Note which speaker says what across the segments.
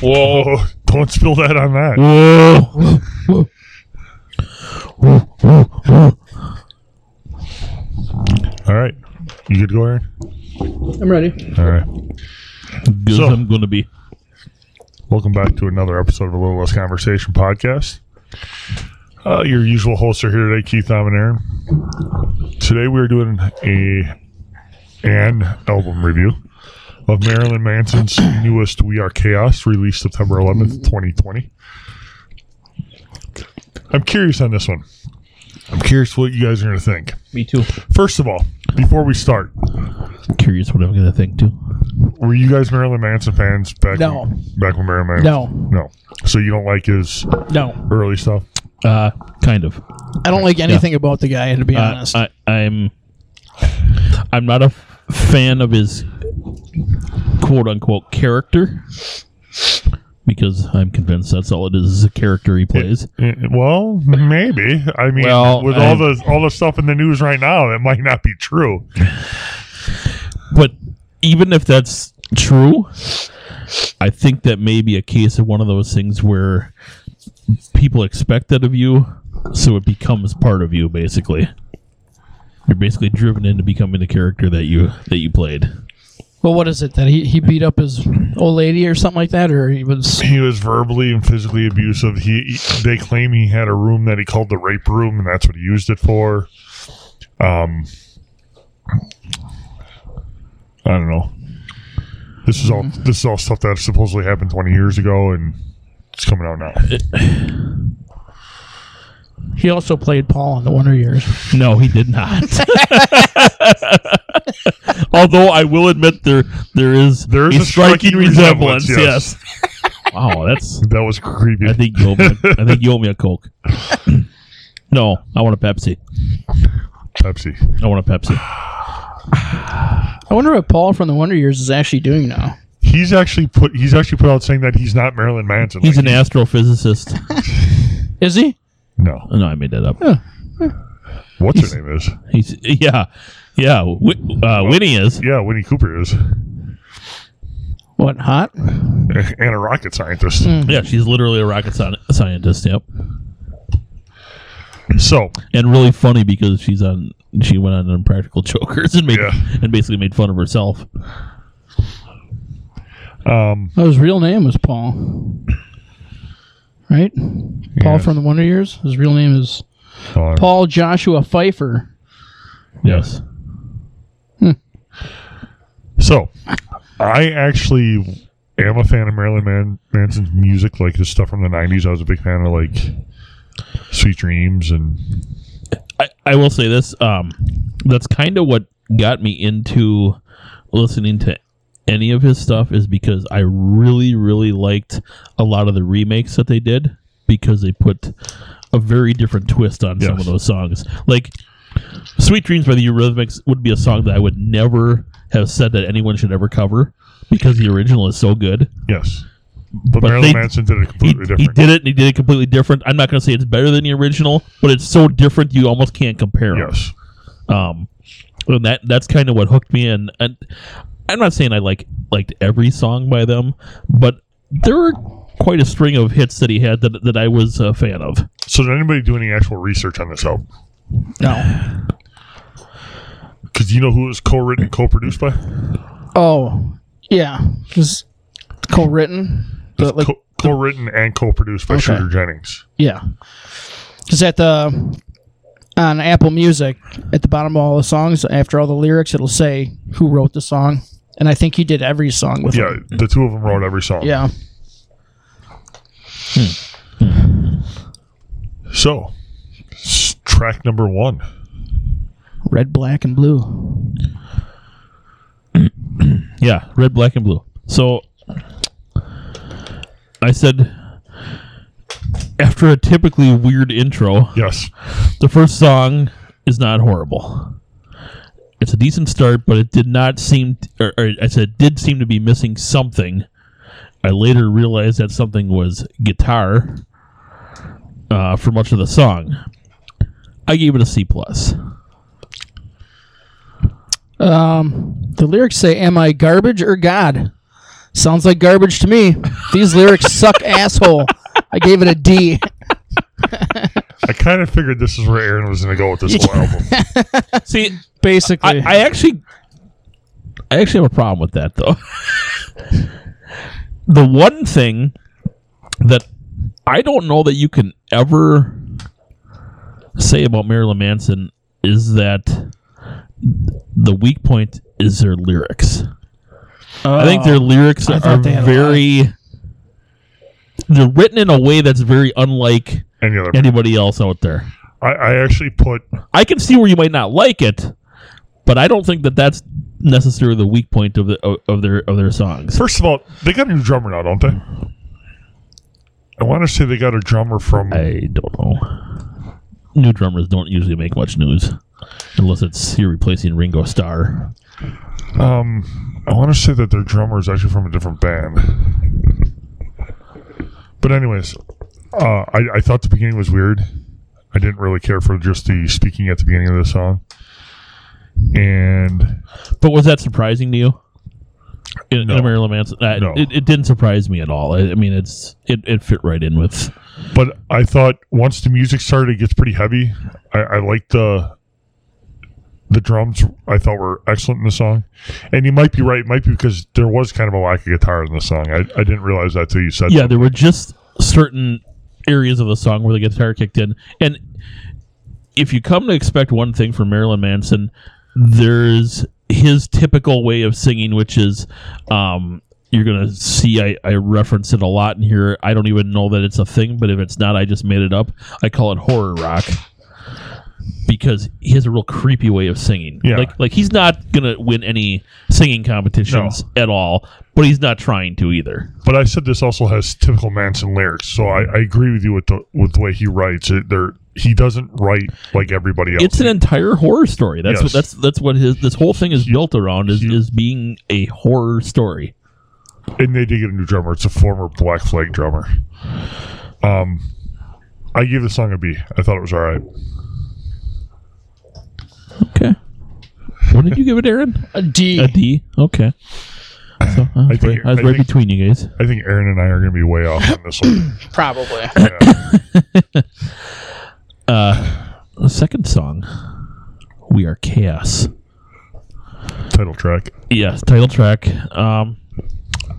Speaker 1: Whoa.
Speaker 2: Whoa! Don't spill that on that. All right, you good to go, Aaron?
Speaker 3: I'm ready.
Speaker 2: All right.
Speaker 1: Good
Speaker 2: So-
Speaker 1: I'm going to be.
Speaker 2: Welcome back to another episode of a Little Less Conversation podcast. Uh, your usual hosts are here today, Keith, Dom, and Aaron. Today we are doing a an album review of Marilyn Manson's newest "We Are Chaos," released September 11th, 2020. I'm curious on this one. I'm curious what you guys are going to think.
Speaker 1: Me too.
Speaker 2: First of all, before we start,
Speaker 1: Curious what I'm going to think too.
Speaker 2: were you guys Marilyn Manson fans back?
Speaker 3: No.
Speaker 2: When, back when Marilyn Manson?
Speaker 3: No.
Speaker 2: No. So you don't like his
Speaker 3: No.
Speaker 2: early stuff?
Speaker 1: Uh, kind of.
Speaker 4: I don't like anything about the guy, to be
Speaker 1: Uh,
Speaker 4: honest.
Speaker 1: I, I'm. I'm not a f- fan of his quote unquote character because I'm convinced that's all it is, is a character he plays.
Speaker 2: Eh, Well, maybe. I mean,
Speaker 1: Well,
Speaker 2: with all the all the stuff in the news right now, that might not be true.
Speaker 1: But even if that's true, I think that may be a case of one of those things where people expect that of you, so it becomes part of you. Basically, you're basically driven into becoming the character that you that you played.
Speaker 4: Well, what is it that he, he beat up his old lady or something like that, or he was?
Speaker 2: He was verbally and physically abusive. He, he- they claim he had a room that he called the rape room, and that's what he used it for. Um, I don't know. This is all this is all stuff that supposedly happened twenty years ago, and it's coming out now.
Speaker 4: He also played Paul in the Wonder Years.
Speaker 1: No, he did not. Although I will admit there there is
Speaker 2: There is
Speaker 1: a
Speaker 2: a
Speaker 1: striking,
Speaker 2: striking
Speaker 1: resemblance.
Speaker 2: resemblance,
Speaker 1: Yes. wow, that's.
Speaker 2: That was creepy.
Speaker 1: I think you owe me. I think you owe me a coke. no, I want a Pepsi.
Speaker 2: Pepsi.
Speaker 1: I want a Pepsi.
Speaker 4: I wonder what Paul from the Wonder Years is actually doing now.
Speaker 2: He's actually put he's actually put out saying that he's not Marilyn Manson.
Speaker 1: He's
Speaker 2: Like,
Speaker 1: an astrophysicist.
Speaker 4: Is he?
Speaker 2: No.
Speaker 1: no, I made that up.
Speaker 2: What's her name is?
Speaker 1: He's yeah, yeah. Wi- uh, Winnie is.
Speaker 2: Yeah, Winnie Cooper is,
Speaker 4: What hot?
Speaker 2: and a rocket scientist.
Speaker 1: Yeah, she's literally a rocket sci- scientist. Yep,
Speaker 2: So
Speaker 1: and really funny because she's on. She went on Impractical Jokers and made
Speaker 2: Yeah.
Speaker 1: and basically made fun of herself.
Speaker 2: um,
Speaker 4: his real name was Paul. Right? Paul
Speaker 2: Yes.
Speaker 4: from the Wonder Years. His real name is
Speaker 2: uh,
Speaker 4: Paul Joshua Pfeiffer.
Speaker 1: Yes.
Speaker 2: So, I actually am a fan of Marilyn Man- Manson's music, like his stuff from the '90s. I was a big fan of like Sweet Dreams and
Speaker 1: I, I will say this. Um, that's kind of what got me into listening to any of his stuff is because I really, really liked a lot of the remakes that they did because they put a very different twist on some of those songs. Like "Sweet Dreams" by the Eurythmics would be a song that I would never have said that anyone should ever cover because the original is so good.
Speaker 2: yes, but,
Speaker 1: But
Speaker 2: Marilyn
Speaker 1: they-
Speaker 2: Manson did it completely
Speaker 1: he
Speaker 2: different.
Speaker 1: He did it and he did it completely different. I'm not going to say it's better than the original, but it's so different you almost can't compare.
Speaker 2: Yes,
Speaker 1: Um, and that that's kind of what hooked me in. And I'm not saying I like liked every song by them, but there were quite a string of hits that he had that that I was a fan of.
Speaker 2: So did anybody do any actual research on this album?
Speaker 4: No.
Speaker 2: Because you know who it was co-written and co-produced by?
Speaker 4: Oh, yeah. It was co-written. But like,
Speaker 2: co- co-written and co-produced by
Speaker 4: Okay.
Speaker 2: Shooter Jennings.
Speaker 4: yeah. Because at the on Apple Music, at the bottom of all the songs, after all the lyrics, it'll say who wrote the song, and I think he did every song with
Speaker 2: Yeah,
Speaker 4: him.
Speaker 2: the two of them wrote every song.
Speaker 4: Yeah. Hmm.
Speaker 2: So, s- track number one.
Speaker 4: Red, black, and blue.
Speaker 1: Yeah, red, black, and blue. So I said after a typically weird intro,
Speaker 2: Yes.
Speaker 1: the first song is not horrible. It's a decent start, but it did not seem, or, or I said, did seem to be missing something. I later realized that something was guitar uh, for much of the song. I gave it a C plus.
Speaker 4: Um, the lyrics say, "Am I garbage or God?" Sounds like garbage to me. These lyrics suck, asshole. I gave it a D.
Speaker 2: I kind of figured this is where Aaron was going to go with this whole album.
Speaker 1: See,
Speaker 4: Basically,
Speaker 1: I, I actually, I actually have a problem with that though. the one thing that I don't know that you can ever say about Marilyn Manson is that the weak point is their lyrics. I think their oh. lyrics
Speaker 4: I
Speaker 1: are
Speaker 4: thought they had a
Speaker 1: very. They're written in a way that's very unlike
Speaker 2: Any other?
Speaker 1: anybody else out there.
Speaker 2: I, I actually put
Speaker 1: I can see where you might not like it, but I don't think that that's necessarily the weak point of the of, of their of their songs.
Speaker 2: First of all, they got a new drummer now, don't they? I want to say they got a drummer from.
Speaker 1: I don't know. New drummers don't usually make much news unless it's you're replacing Ringo Starr.
Speaker 2: Um, I want to say that their drummer is actually from a different band. But anyways, uh, I, I thought the beginning was weird. I didn't really care for just the speaking at the beginning of the song. And
Speaker 1: But was that surprising to you? In,
Speaker 2: No.
Speaker 1: in Marilyn Manson, uh,
Speaker 2: No.
Speaker 1: it, it didn't surprise me at all. I, I mean, it's it, it fit right in with.
Speaker 2: but I thought once the music started, it gets pretty heavy. I, I like the the drums. I thought were excellent in the song, and you might be right. It might be because there was kind of a lack of guitar in the song. I, I didn't realize that till you said.
Speaker 1: Yeah,
Speaker 2: that.
Speaker 1: there were just certain areas of the song where the guitar kicked in, and if you come to expect one thing from Marilyn Manson, there's his typical way of singing, which is, um, you're gonna see. I, I reference it a lot in here. I don't even know that it's a thing, but if it's not, I just made it up. I call it horror rock because he has a real creepy way of singing.
Speaker 2: Yeah.
Speaker 1: Like like he's not gonna win any singing competitions at all, but he's not trying to either.
Speaker 2: But I said this also has typical Manson lyrics, so I, I agree with you with the with the way he writes it. There, he doesn't write like everybody else.
Speaker 1: It's an entire horror story. That's
Speaker 2: Yes.
Speaker 1: what that's that's what his this whole thing is built around is,
Speaker 2: he-
Speaker 1: is being a horror story.
Speaker 2: and they did get a new drummer. It's a former Black Flag drummer. Um, I gave the song a B. I thought it was all right.
Speaker 1: Okay. What did you give it, Aaron?
Speaker 4: a D.
Speaker 1: A D. Okay. So I was,
Speaker 2: think-
Speaker 1: right, I was
Speaker 2: I
Speaker 1: right
Speaker 2: think-
Speaker 1: between you guys.
Speaker 2: I think Aaron and I are going to be way off on this one.
Speaker 4: Probably.
Speaker 2: Yeah.
Speaker 1: The second song, "We Are Chaos."
Speaker 2: Title track.
Speaker 1: Yes, title track. Um,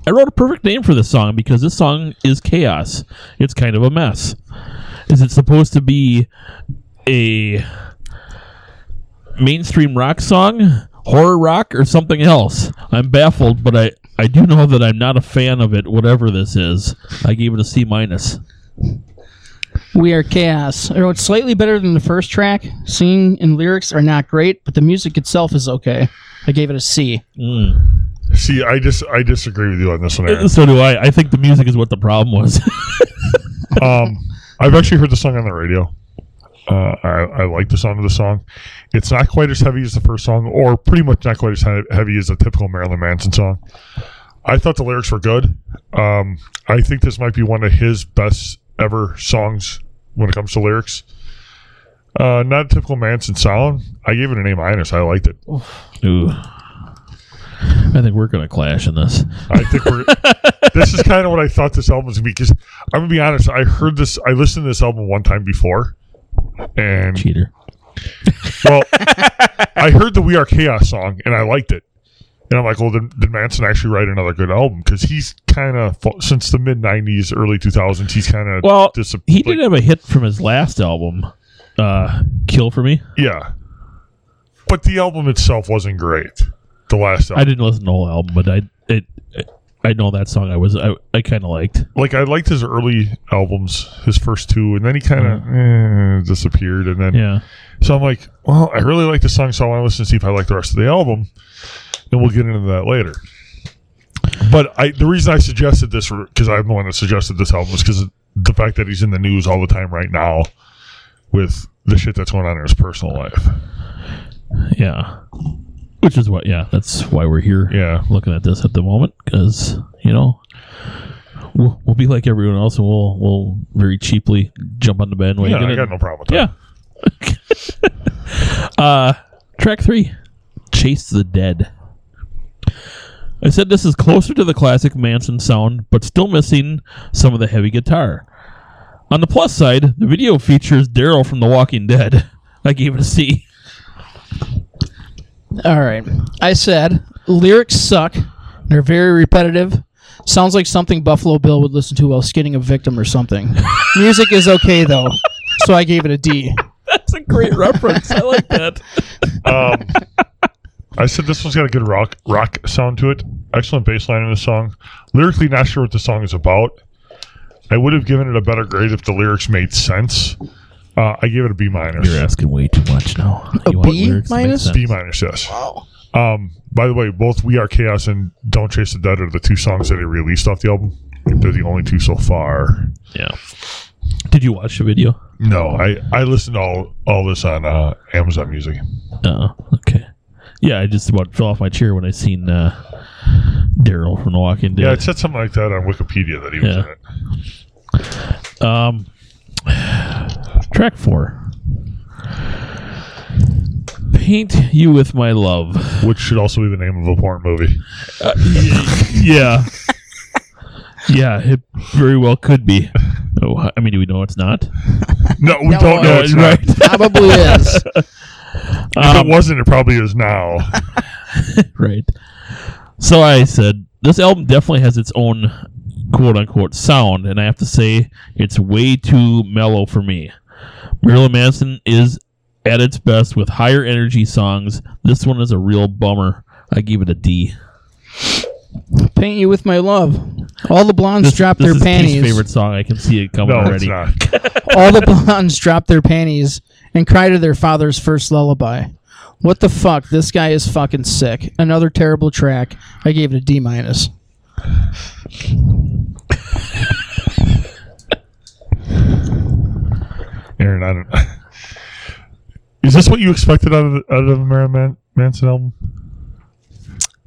Speaker 1: I wrote a perfect name for this song because this song is chaos. It's kind of a mess. Is it supposed to be a mainstream rock song, horror rock, or something else? I'm baffled, but I, I do know that I'm not a fan of it, whatever this is. I gave it a C minus.
Speaker 4: We are chaos. I wrote slightly better than the first track. Singing and lyrics are not great, but the music itself is okay. I gave it a C.
Speaker 2: See, I just I disagree with you on this one, Aaron.
Speaker 1: So do I. I think the music is what the problem was.
Speaker 2: um, I've actually heard the song on the radio. Uh, I, I like the sound of the song. It's not quite as heavy as the first song, or pretty much not quite as heavy as a typical Marilyn Manson song. I thought the lyrics were good. Um, I think this might be one of his best ever songs when it comes to lyrics. Uh, not a typical Manson sound. I gave it an A minus. I liked it.
Speaker 1: Ooh. I think we're gonna clash in this.
Speaker 2: I think we're. this is kind of what I thought this album was gonna be. Because I'm gonna be honest, I heard this. I listened to this album one time before, and
Speaker 1: Cheater.
Speaker 2: well, I heard the "We Are Chaos" song and I liked it. And I'm like, well, did, did Manson actually write another good album? Because he's kind of since the mid '90s, early 2000s, he's kind of
Speaker 1: Well,
Speaker 2: dis-
Speaker 1: he
Speaker 2: like-
Speaker 1: did have a hit from his last album, uh, "Kill for Me."
Speaker 2: yeah. But the album itself wasn't great. The last
Speaker 1: I didn't listen to the whole album, but I it, I know that song. I was I, I kind of liked.
Speaker 2: like I liked his early albums, his first two, and then he kind of eh, disappeared. And then
Speaker 1: Yeah.
Speaker 2: So I'm like, well, I really like the song, so I want to listen to see if I like the rest of the album, and we'll get into that later. But I, the reason I suggested this, because I'm the one that suggested this album, is because the fact that he's in the news all the time right now with the shit that's going on in his personal life.
Speaker 1: Yeah. Which is what, yeah, that's why we're here
Speaker 2: Yeah,
Speaker 1: looking at this at the moment because, you know, we'll, we'll be like everyone else and we'll, we'll very cheaply jump on the
Speaker 2: yeah,
Speaker 1: bandwagon.
Speaker 2: I
Speaker 1: and-
Speaker 2: got no problem with that.
Speaker 1: Yeah. uh, track three Chase the Dead. I said this is closer to the classic Manson sound, but still missing some of the heavy guitar. On the plus side, the video features Daryl from The Walking Dead. I gave it a C.
Speaker 4: All right. I said lyrics suck. They're very repetitive. Sounds like something Buffalo Bill would listen to while skinning a victim or something. Music is okay though, so I gave it a D.
Speaker 1: That's a great reference. I like that.
Speaker 2: Um, I said this one's got a good rock rock sound to it. Excellent bass line in the song. Lyrically, not sure what the song is about. I would have given it a better grade if the lyrics made sense. Uh, I gave it a B minus.
Speaker 1: You're asking way too much now.
Speaker 4: A
Speaker 1: You want
Speaker 4: B
Speaker 1: lyrics to make
Speaker 4: minus?
Speaker 2: B minus, yes. Wow. Um, by the way, both "We Are Chaos" and "Don't Chase the Dead" are the two songs that they released off the album. They're the only two so far.
Speaker 1: Yeah. Did you watch the video?
Speaker 2: No, I I listened to all all this on uh, Amazon Music.
Speaker 1: Oh, okay. Yeah, I just about fell off my chair when I seen uh, Daryl from The Walking Dead.
Speaker 2: Yeah, it said something like that on Wikipedia that he was
Speaker 1: Yeah.
Speaker 2: in it.
Speaker 1: Um, track four. Paint you with my love.
Speaker 2: Which should also be the name of a porn movie.
Speaker 1: Yeah. yeah, it very well could be. Oh, I mean, do we know it's not?
Speaker 2: No, we
Speaker 4: No,
Speaker 2: don't know.
Speaker 4: uh,
Speaker 2: It's not.
Speaker 4: Probably is.
Speaker 2: If
Speaker 1: Um,
Speaker 2: it wasn't, it probably is now.
Speaker 1: right. So I said this album definitely has its own quote unquote sound, and I have to say it's way too mellow for me. Marilyn Manson is at its best with higher energy songs. This one is a real bummer. I give it a D.
Speaker 4: Paint you with my love. All the blondes
Speaker 1: This,
Speaker 4: drop
Speaker 1: this
Speaker 4: their
Speaker 1: is Keith's
Speaker 4: panties.
Speaker 1: favorite song. I can see it coming
Speaker 2: No,
Speaker 1: already.
Speaker 2: it's not.
Speaker 4: All the blondes drop their panties and cry to their father's first lullaby. What the fuck? This guy is fucking sick. Another terrible track. I gave it a D minus.
Speaker 2: Aaron, I don't. know. Is this what you expected out of the, out of a Marilyn Man- Manson album?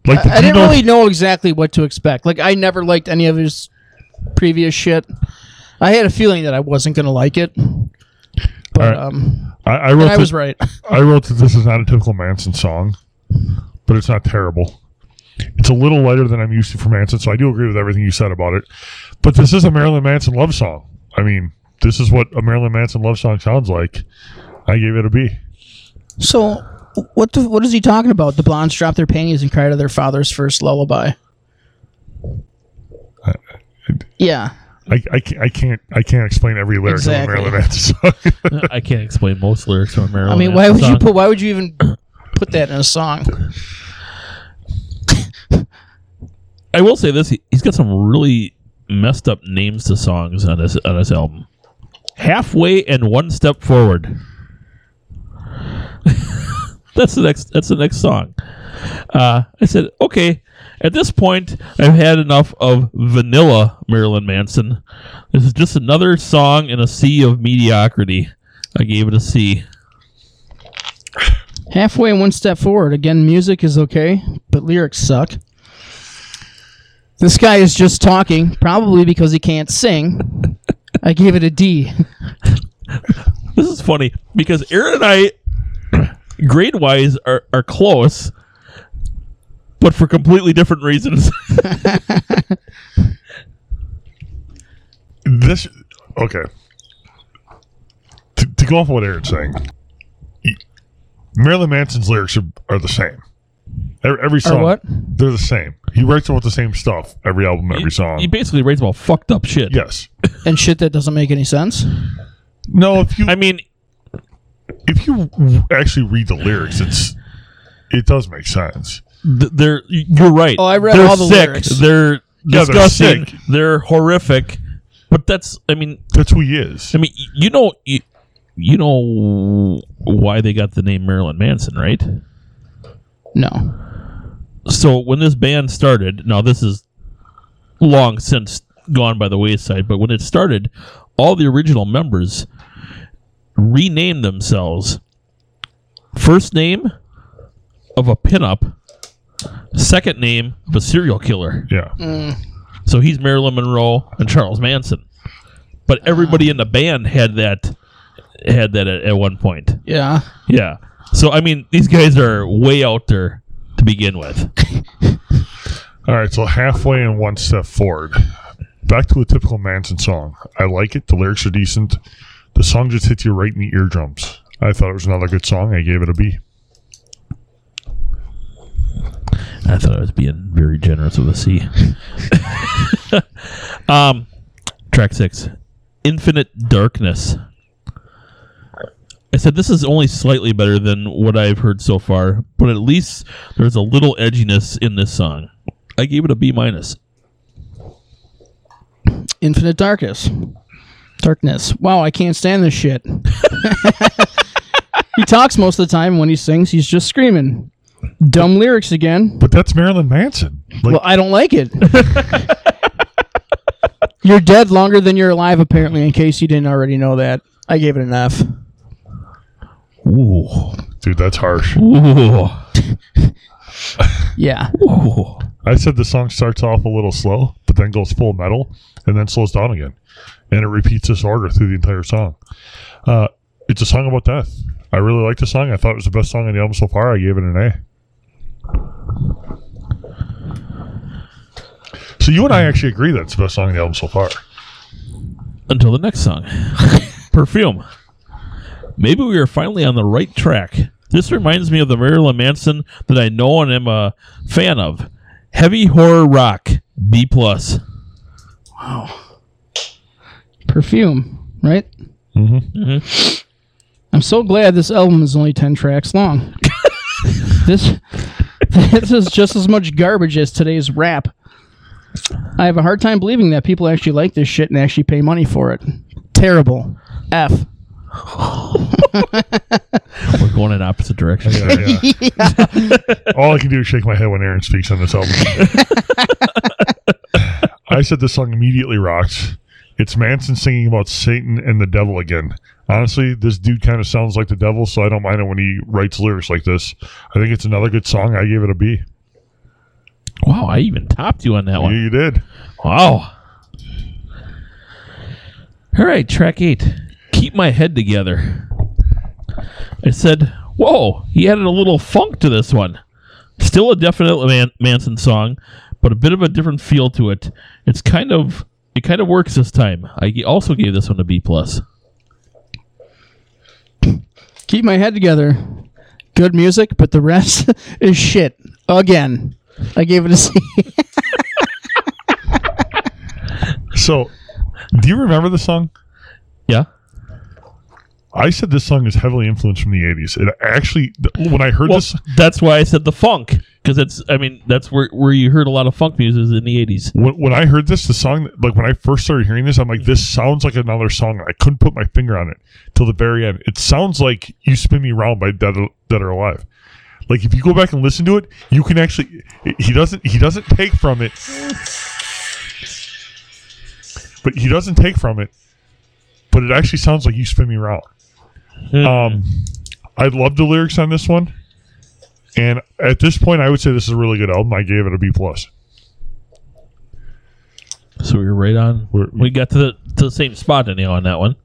Speaker 2: Like, did
Speaker 4: I
Speaker 2: you
Speaker 4: didn't
Speaker 2: know-
Speaker 4: really know exactly what to expect. Like I never liked any of his previous shit. I had a feeling that I wasn't gonna like it. But um
Speaker 2: I, I
Speaker 4: and
Speaker 2: wrote.
Speaker 4: I
Speaker 2: that-
Speaker 4: was right.
Speaker 2: I wrote that this is not a typical Manson song, but it's not terrible. It's a little lighter than I'm used to from Manson, so I do agree with everything you said about it. But this is a Marilyn Manson love song. I mean, this is what a Marilyn Manson love song sounds like. I gave it a B.
Speaker 4: So what the, what is he talking about? The blondes drop their panties and cry to their father's first lullaby. Yeah.
Speaker 2: I, I, can't, I can't I can't explain every lyric
Speaker 4: Exactly.
Speaker 2: of a Marilyn Manson song.
Speaker 1: I can't explain most lyrics from a Marilyn
Speaker 4: I mean, why
Speaker 1: Manson
Speaker 4: would you put why would you even put that in a song?
Speaker 1: I will say this: he, he's got some really messed up names to songs on this on this album. Halfway and one step forward. that's the next. That's the next song. Uh, I said, okay. At this point, I've had enough of vanilla Marilyn Manson. This is just another song in a sea of mediocrity. I gave it a C.
Speaker 4: Halfway and one step forward. Again, music is okay, but lyrics suck. This guy is just talking, probably because he can't sing. I gave it a D.
Speaker 1: This is funny because Aaron and I, grade wise, are, are close, but for completely different reasons.
Speaker 2: This okay. To, to go off what Aaron's saying, Marilyn Manson's lyrics are, are the same. Every, every song,
Speaker 4: what?
Speaker 2: they're the same. He writes about the same stuff every album, every song.
Speaker 1: he basically writes about fucked up shit.
Speaker 2: yes.
Speaker 4: And shit that doesn't make any sense.
Speaker 2: No, if you
Speaker 1: I mean,
Speaker 2: if you actually read the lyrics, it's it does make sense.
Speaker 1: th- they're you're right.
Speaker 4: Oh, I read
Speaker 1: they're
Speaker 4: all the
Speaker 1: sick.
Speaker 4: lyrics.
Speaker 1: They're
Speaker 2: they're
Speaker 1: disgusting.
Speaker 2: sick.
Speaker 1: They're horrific. But that's I mean,
Speaker 2: That's who he is.
Speaker 1: I mean, you know, you, you know why they got the name Marilyn Manson, right?
Speaker 4: No.
Speaker 1: So when this band started, now this is long since gone by the wayside, but when it started, all the original members renamed themselves first name of a pinup, second name of a serial killer.
Speaker 2: Yeah. Mm.
Speaker 1: So he's Marilyn Monroe and Charles Manson. But everybody in the band had that had that at, at one point.
Speaker 4: Yeah.
Speaker 1: Yeah. So I mean, these guys are way out there to begin with.
Speaker 2: All right, so halfway and one step forward. Back to a typical Manson song. I like it. The lyrics are decent. The song just hits you right in the eardrums. I thought it was another good song. I gave it a B.
Speaker 1: I thought I was being very generous with a C. um, track six, Infinite Darkness. I said this is only slightly better than what I've heard so far, but at least there's a little edginess in this song. I gave it a B minus.
Speaker 4: Infinite Darkness. Darkness. Wow, I can't stand this shit. he talks most of the time. When he sings, he's just screaming. Dumb lyrics again.
Speaker 2: But that's Marilyn Manson. Like,
Speaker 4: Well, I don't like it. you're dead longer than you're alive, apparently, in case you didn't already know that. I gave it an F.
Speaker 1: Ooh,
Speaker 2: dude, that's harsh.
Speaker 1: ooh,
Speaker 4: Yeah.
Speaker 1: ooh.
Speaker 2: I said the song starts off a little slow, but then goes full metal and then slows down again. And it repeats this order through the entire song. Uh, it's a song about death. I really like the song. I thought it was the best song on the album so far. I gave it an A. So you and I actually agree that it's the best song on the album so far.
Speaker 1: Until the next song, Perfume. Maybe we are finally on the right track. This reminds me of the Marilyn Manson that I know and am a fan of. Heavy horror rock, B plus. Wow.
Speaker 4: Perfume, right?
Speaker 2: Mm-hmm.
Speaker 4: I'm so glad this album is only 10 tracks long. this this is just as much garbage as today's rap. I have a hard time believing that people actually like this shit and actually pay money for it. Terrible. F.
Speaker 1: We're going in opposite directions.
Speaker 2: Yeah, yeah. All I can do is shake my head when Aaron speaks on this album. I said this song immediately rocks. It's Manson singing about Satan and the devil again. Honestly, this dude kind of sounds like the devil, so I don't mind it when he writes lyrics like this. I think it's another good song. I gave it a B.
Speaker 1: Wow, I even topped you on that
Speaker 2: You,
Speaker 1: one.
Speaker 2: you did.
Speaker 1: Wow. All right, track eight. Keep my head together. I said, "Whoa!" He added a little funk to this one. Still a definite Man- Manson song, but a bit of a different feel to it. It's kind of it kind of works this time. I also gave this one a B plus.
Speaker 4: Keep my head together. Good music, but the rest is shit. Again. I gave it a C.
Speaker 2: So, do you remember the song?
Speaker 1: Yeah.
Speaker 2: I said this song is heavily influenced from the 80s. It actually, when I heard
Speaker 1: Well,
Speaker 2: this,
Speaker 1: that's why I said the funk because it's. I mean, that's where where you heard a lot of funk music in the eighties.
Speaker 2: when, when I heard this, the song, like when I first started hearing this, I'm like, this sounds like another song. I couldn't put my finger on it till the very end. It sounds like "You Spin Me Round" by Dead, Dead or Alive. Like if you go back and listen to it, you can actually. He doesn't. He doesn't take from it. But he doesn't take from it. But it actually sounds like "You Spin Me Round." Um, I love the lyrics on this one, and at this point, I would say this is a really good album. I gave it a B plus.
Speaker 1: So we were right on.
Speaker 2: We're-
Speaker 1: we got to the to the same spot anyhow on that one.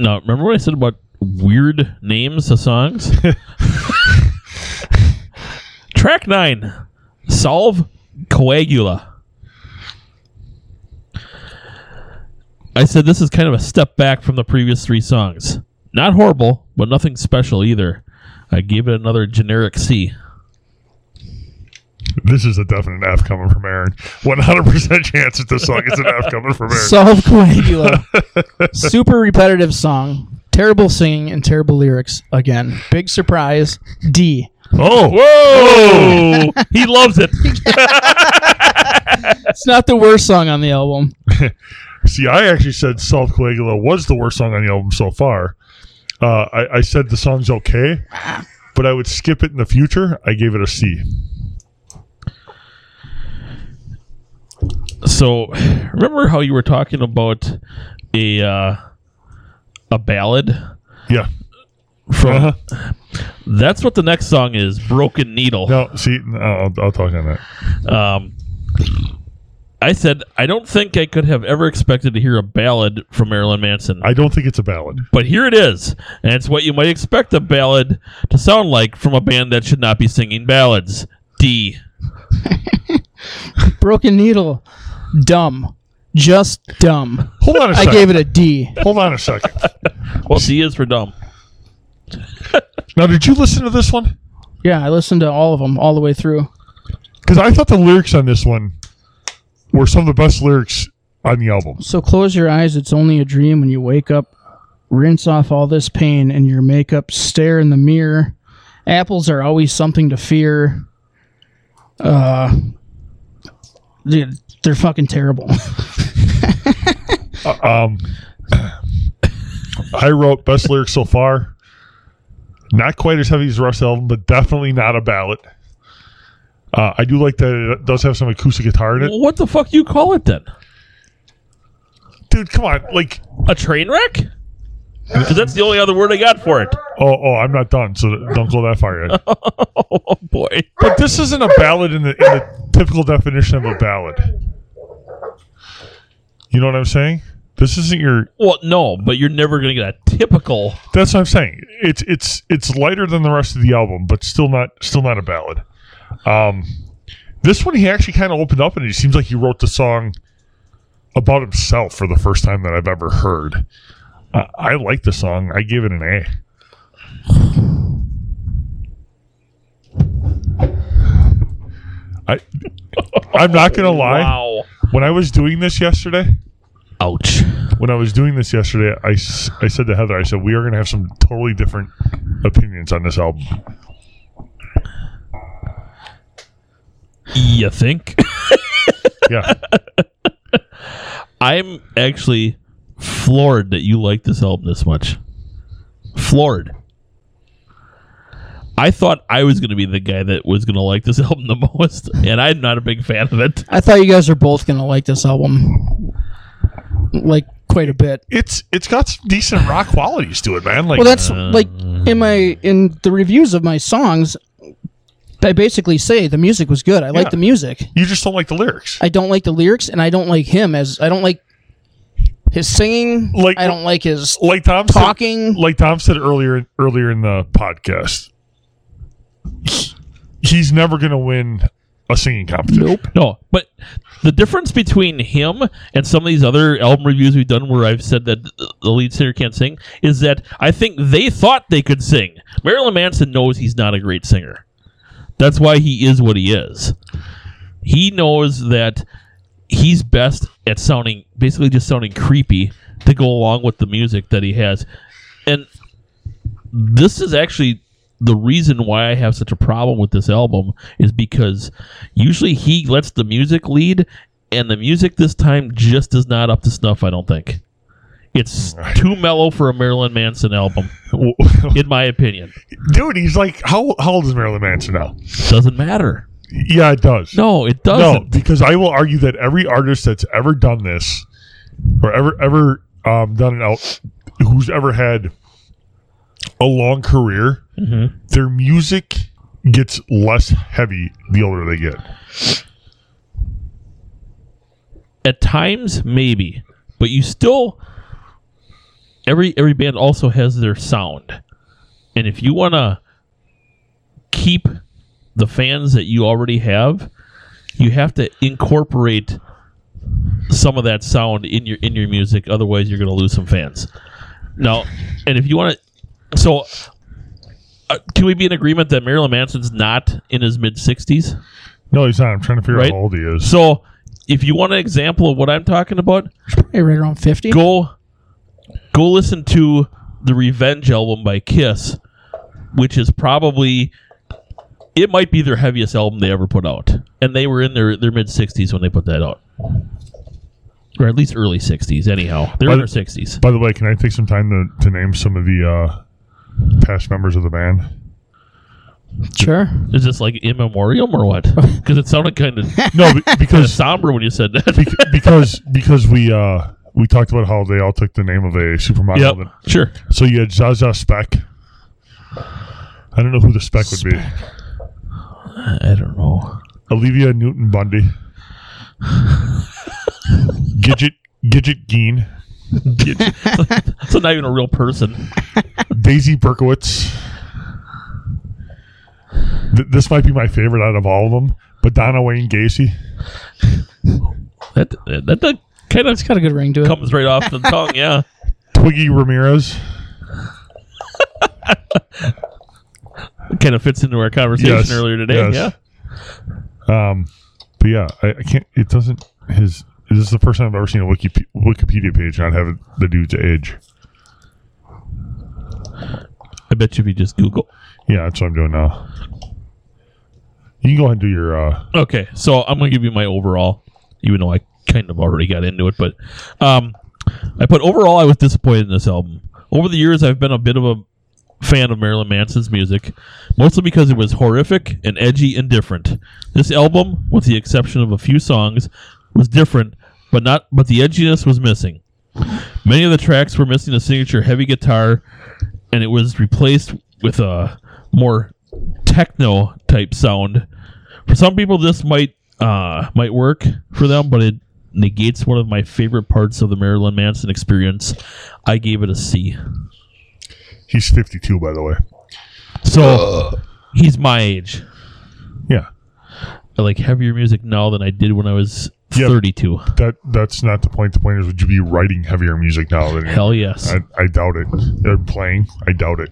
Speaker 1: Now, remember what I said about weird names of songs? Track nine, Solve Coagula. I said this is kind of a step back from the previous three songs. Not horrible, but nothing special either. I gave it another generic C.
Speaker 2: This is a definite F coming from Aaron. 100% chance that this song is an F coming from Aaron.
Speaker 4: Solve Coagula. Super repetitive song. Terrible singing and terrible lyrics. Again, big surprise. D.
Speaker 2: oh,
Speaker 1: Whoa! he loves it.
Speaker 4: It's not the worst song on the album.
Speaker 2: see, I actually said Self Coagula was the worst song on the album so far. Uh, I, I said the song's okay, but I would skip it in the future. I gave it a C.
Speaker 1: So, remember how you were talking about a uh, a ballad
Speaker 2: Yeah.
Speaker 1: from?
Speaker 2: Uh-huh.
Speaker 1: That's what the next song is. Broken Needle.
Speaker 2: No, see, no, I'll, I'll talk on that.
Speaker 1: Um, I said I don't think I could have ever expected to hear a ballad from Marilyn Manson,
Speaker 2: I don't think it's a ballad.
Speaker 1: but here it is, and it's what you might expect a ballad to sound like from a band that should not be singing ballads. D.
Speaker 4: Broken Needle. Dumb. Just dumb.
Speaker 2: Hold on a
Speaker 4: I
Speaker 2: second.
Speaker 4: I gave it a D.
Speaker 2: Hold on a second.
Speaker 1: Well, D is for dumb.
Speaker 2: Now, did you listen to this one?
Speaker 4: Yeah, I listened to all of them all the way through.
Speaker 2: Because I thought the lyrics on this one were some of the best lyrics on the album.
Speaker 4: So close your eyes. It's only a dream when you wake up. Rinse off all this pain and your makeup. Stare in the mirror. Apples are always something to fear. Uh, dude, they're fucking terrible.
Speaker 2: Um, I wrote best lyrics so far. Not quite as heavy as the rest of the album, but definitely not a ballad. Uh, I do like that it does have some acoustic guitar in it.
Speaker 1: Well, what the fuck you call it then?
Speaker 2: Dude, come on. Like,
Speaker 1: A train wreck? Because that's the only other word I got for it.
Speaker 2: oh, oh, I'm not done, so don't go that far yet.
Speaker 1: Oh boy.
Speaker 2: But this isn't a ballad in the, in the typical definition of a ballad. You know what I'm saying? This isn't your.
Speaker 1: Well, no, but you're never gonna get a typical.
Speaker 2: That's what I'm saying. It's it's it's lighter than the rest of the album, but still not still not a ballad. Um, this one he actually kind of opened up, and it seems like he wrote the song about himself for the first time that I've ever heard. Uh, I like the song. I give it an A. I I'm not gonna lie.
Speaker 1: Wow.
Speaker 2: When I was doing this yesterday,
Speaker 1: Ouch.
Speaker 2: when I was doing this yesterday, I, I said to Heather, I said, we are going to have some totally different opinions on this album.
Speaker 1: You think?
Speaker 2: Yeah.
Speaker 1: I'm actually floored that you like this album this much. Floored. I thought I was going to be the guy that was going to like this album the most, and I'm not a big fan of it.
Speaker 4: I thought you guys are both gonna like this album, like quite a bit.
Speaker 2: it's it's got some decent rock qualities to it, man. Like,
Speaker 4: Well, that's like in my in the reviews of my songs. I basically say the music was good. I
Speaker 2: Yeah.
Speaker 4: like the music.
Speaker 2: you just don't like the lyrics.
Speaker 4: I don't like the lyrics, and I don't like him as I don't like his singing.
Speaker 2: Like-
Speaker 4: I don't like his
Speaker 2: Like Dom
Speaker 4: talking.
Speaker 2: Said, like Dom said earlier earlier in the podcast, he- he's never going to win a singing competition.
Speaker 4: Nope.
Speaker 1: No, but the difference between him and some of these other album reviews we've done where I've said that the lead singer can't sing is that I think they thought they could sing. Marilyn Manson knows he's not a great singer. That's why he is what he is. He knows that he's best at sounding basically just sounding creepy to go along with the music that he has. And this is actually the reason why I have such a problem with this album is because usually he lets the music lead, and the music this time just is not up to snuff. I don't think it's too mellow for a Marilyn Manson album, in my opinion.
Speaker 2: Dude, he's like, how, how old is Marilyn Manson now?
Speaker 1: Doesn't matter.
Speaker 2: Yeah, it does.
Speaker 1: No, it doesn't.
Speaker 2: because I will argue that every artist that's ever done this, or ever ever um, done it out, who's ever had a long career,
Speaker 1: Mm-hmm.
Speaker 2: their music gets less heavy the older they get.
Speaker 1: At times, maybe, but you still every every band also has their sound, and if you want to keep the fans that you already have, you have to incorporate some of that sound in your in your music. Otherwise, you're going to lose some fans. Now, and if you want to, so uh, can we be in agreement that Marilyn Manson's not in his mid sixties?
Speaker 2: No, he's not. I'm trying to figure
Speaker 1: Right.
Speaker 2: out how old he is.
Speaker 1: So, if you want an example of what I'm talking about,
Speaker 4: Hey, right around 50.
Speaker 1: go go listen to the Revenge album by Kiss, which is probably it might be their heaviest album they ever put out, and they were in their their mid 60s when they put that out, or at least early 60s. Anyhow, they're in their 60s.
Speaker 2: By the way, can I take some time to, to name some of the uh, past members of the band?
Speaker 4: Sure.
Speaker 1: Is this like in memoriam or what? Because it sounded kind of
Speaker 2: No, be-
Speaker 1: kind of
Speaker 2: because
Speaker 1: somber when you said that.
Speaker 2: because because we uh, we talked about how they all took the name of a supermodel.
Speaker 1: yep,
Speaker 2: and-
Speaker 1: sure.
Speaker 2: So you had Zsa Zsa Speck. I don't know who the Speck would be.
Speaker 1: I don't know.
Speaker 2: Olivia Newton Bundy. Gidget Gidget Gein.
Speaker 1: so not even a real person.
Speaker 2: Daisy Berkowitz. Th- this might be my favorite out of all of them, but Donna Wayne Gacy.
Speaker 1: That that, that kind of
Speaker 4: It's got a good ring to it.
Speaker 1: comes right off the tongue. Yeah.
Speaker 2: Twiggy Ramirez.
Speaker 1: kind of fits into our conversation
Speaker 2: Yes,
Speaker 1: earlier today.
Speaker 2: yes.
Speaker 1: Yeah.
Speaker 2: Um, but yeah, I, I can't. It doesn't. His this is the first time I've ever seen a Wiki, Wikipedia page not have the dude's age.
Speaker 1: I bet you if you just Google.
Speaker 2: Yeah, that's what I'm doing now. You can go ahead and do your. uh
Speaker 1: Okay, so I'm gonna give you my overall, even though I kind of already got into it, but um, I put overall I was disappointed in this album. Over the years, I've been a bit of a fan of Marilyn Manson's music, mostly because it was horrific and edgy and different. This album, with the exception of a few songs, was different, but not but the edginess was missing. Many of the tracks were missing a signature heavy guitar, and it was replaced with a more techno type sound. For some people, this might uh, might work for them, but it negates one of my favorite parts of the Marilyn Manson experience. I gave it a C.
Speaker 2: He's 52, by the way.
Speaker 1: So uh. he's my age.
Speaker 2: Yeah,
Speaker 1: I like heavier music now than I did when I was
Speaker 2: Yeah.
Speaker 1: 32.
Speaker 2: that that's not the point. The point is, would you be writing heavier music now than
Speaker 1: Hell yes.
Speaker 2: I, I doubt it. They're playing. I doubt it.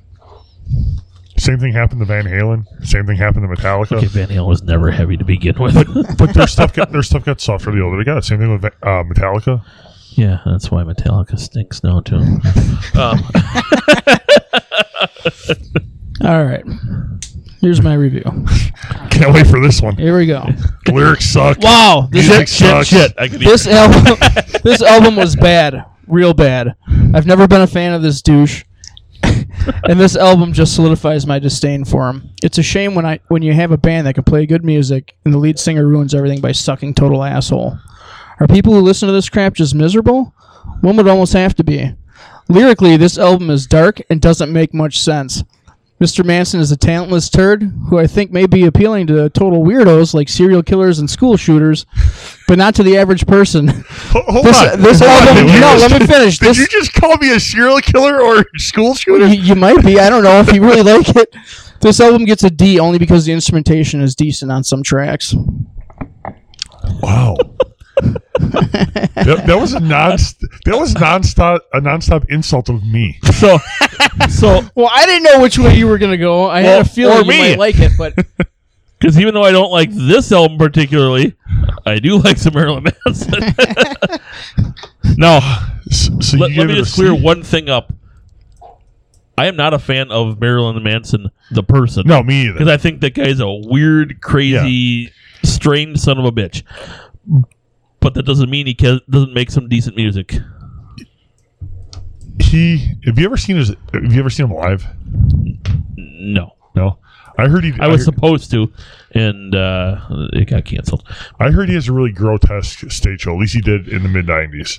Speaker 2: Same thing happened to Van Halen. Same thing happened to Metallica.
Speaker 1: Okay, Van Halen was never heavy to begin with.
Speaker 2: But their stuff got their stuff got softer the older they got. Same thing with uh, Metallica.
Speaker 1: yeah, that's why Metallica stinks now too. um,
Speaker 4: All right. Here's my review.
Speaker 2: Can't wait for this one.
Speaker 4: Here we go.
Speaker 2: The lyrics suck.
Speaker 4: Wow. This,
Speaker 2: Music
Speaker 1: shit,
Speaker 2: sucks.
Speaker 1: shit. I could
Speaker 4: this album this album was bad. Real bad. I've never been a fan of this douche. And this album just solidifies my disdain for him. It's a shame when I when you have a band that can play good music and the lead singer ruins everything by sucking total asshole. Are people who listen to this crap just miserable? One would almost have to be. Lyrically, this album is dark and doesn't make much sense. Mr. Manson is a talentless turd who I think may be appealing to total weirdos like serial killers and school shooters, but not to the average person.
Speaker 2: Hold
Speaker 4: This,
Speaker 2: on.
Speaker 4: this
Speaker 2: Hold
Speaker 4: album,
Speaker 2: Did you
Speaker 4: no,
Speaker 2: just-
Speaker 4: let me finish.
Speaker 2: Did
Speaker 4: This,
Speaker 2: you just call me a serial killer or school shooter?
Speaker 4: you, you might be. I don't know if you really like it. This album gets a D only because the instrumentation is decent on some tracks.
Speaker 2: Wow. that, that was a non that was nonstop a nonstop insult of me.
Speaker 1: so, so
Speaker 4: Well, I didn't know which way you were gonna go. I had a feeling
Speaker 1: or
Speaker 4: you
Speaker 1: me.
Speaker 4: might like it, but
Speaker 1: because even though I don't like this album particularly, I do like some Marilyn Manson. now,
Speaker 2: So, so
Speaker 1: let, let me just clear
Speaker 2: C?
Speaker 1: one thing up. I am not a fan of Marilyn Manson, the person.
Speaker 2: No, me either.
Speaker 1: because I think that guy's a weird, crazy, strange son of a bitch. But that doesn't mean he ca- doesn't make some decent music.
Speaker 2: he have you ever seen his have you ever seen him live?
Speaker 1: No,
Speaker 2: No. I heard he
Speaker 1: I was
Speaker 2: heard,
Speaker 1: supposed to, and uh, it got canceled.
Speaker 2: I heard he has a really grotesque stage show. At least he did in the mid nineties.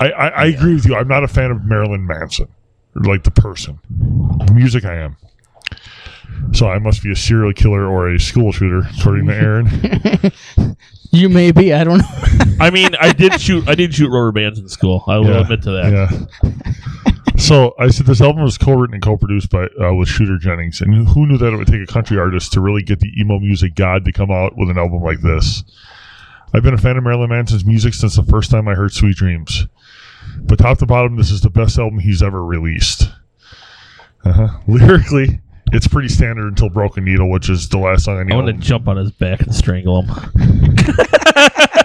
Speaker 2: I, I, I agree with you. I'm not a fan of Marilyn Manson, like the person. The music, I am. So I must be a serial killer or a school shooter, according to Aaron.
Speaker 4: you may be. I don't know.
Speaker 1: I mean, I did shoot. I did shoot rubber bands in school. I will
Speaker 2: Yeah,
Speaker 1: admit to that.
Speaker 2: Yeah. So I said this album was co-written and co-produced by uh, with Shooter Jennings, and who knew that it would take a country artist to really get the emo music god to come out with an album like this? I've been a fan of Marilyn Manson's music since the first time I heard Sweet Dreams, but top to bottom, this is the best album he's ever released. Uh-huh. Lyrically, it's pretty standard until Broken Needle, which is the last song on the
Speaker 1: I want to jump on his back and strangle him.